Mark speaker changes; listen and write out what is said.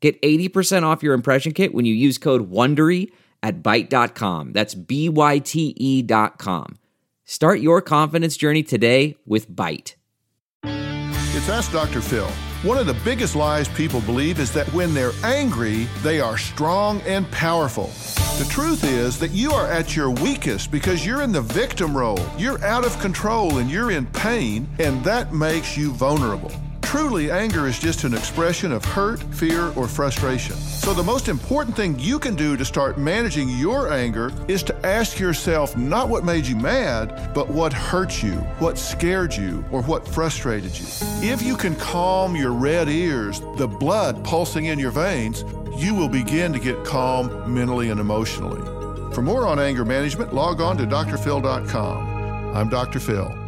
Speaker 1: Get 80% off your impression kit when you use code WONDERY at Byte.com. That's B-Y-T-E dot com. Start your confidence journey today with Byte.
Speaker 2: It's Ask Dr. Phil. One of the biggest lies people believe is that when they're angry, they are strong and powerful. The truth is that you are at your weakest because you're in the victim role. You're out of control and you're in pain, and that makes you vulnerable. Truly, anger is just an expression of hurt, fear, or frustration. So, the most important thing you can do to start managing your anger is to ask yourself not what made you mad, but what hurt you, what scared you, or what frustrated you. If you can calm your red ears, the blood pulsing in your veins, you will begin to get calm mentally and emotionally. For more on anger management, log on to drphil.com. I'm Dr. Phil.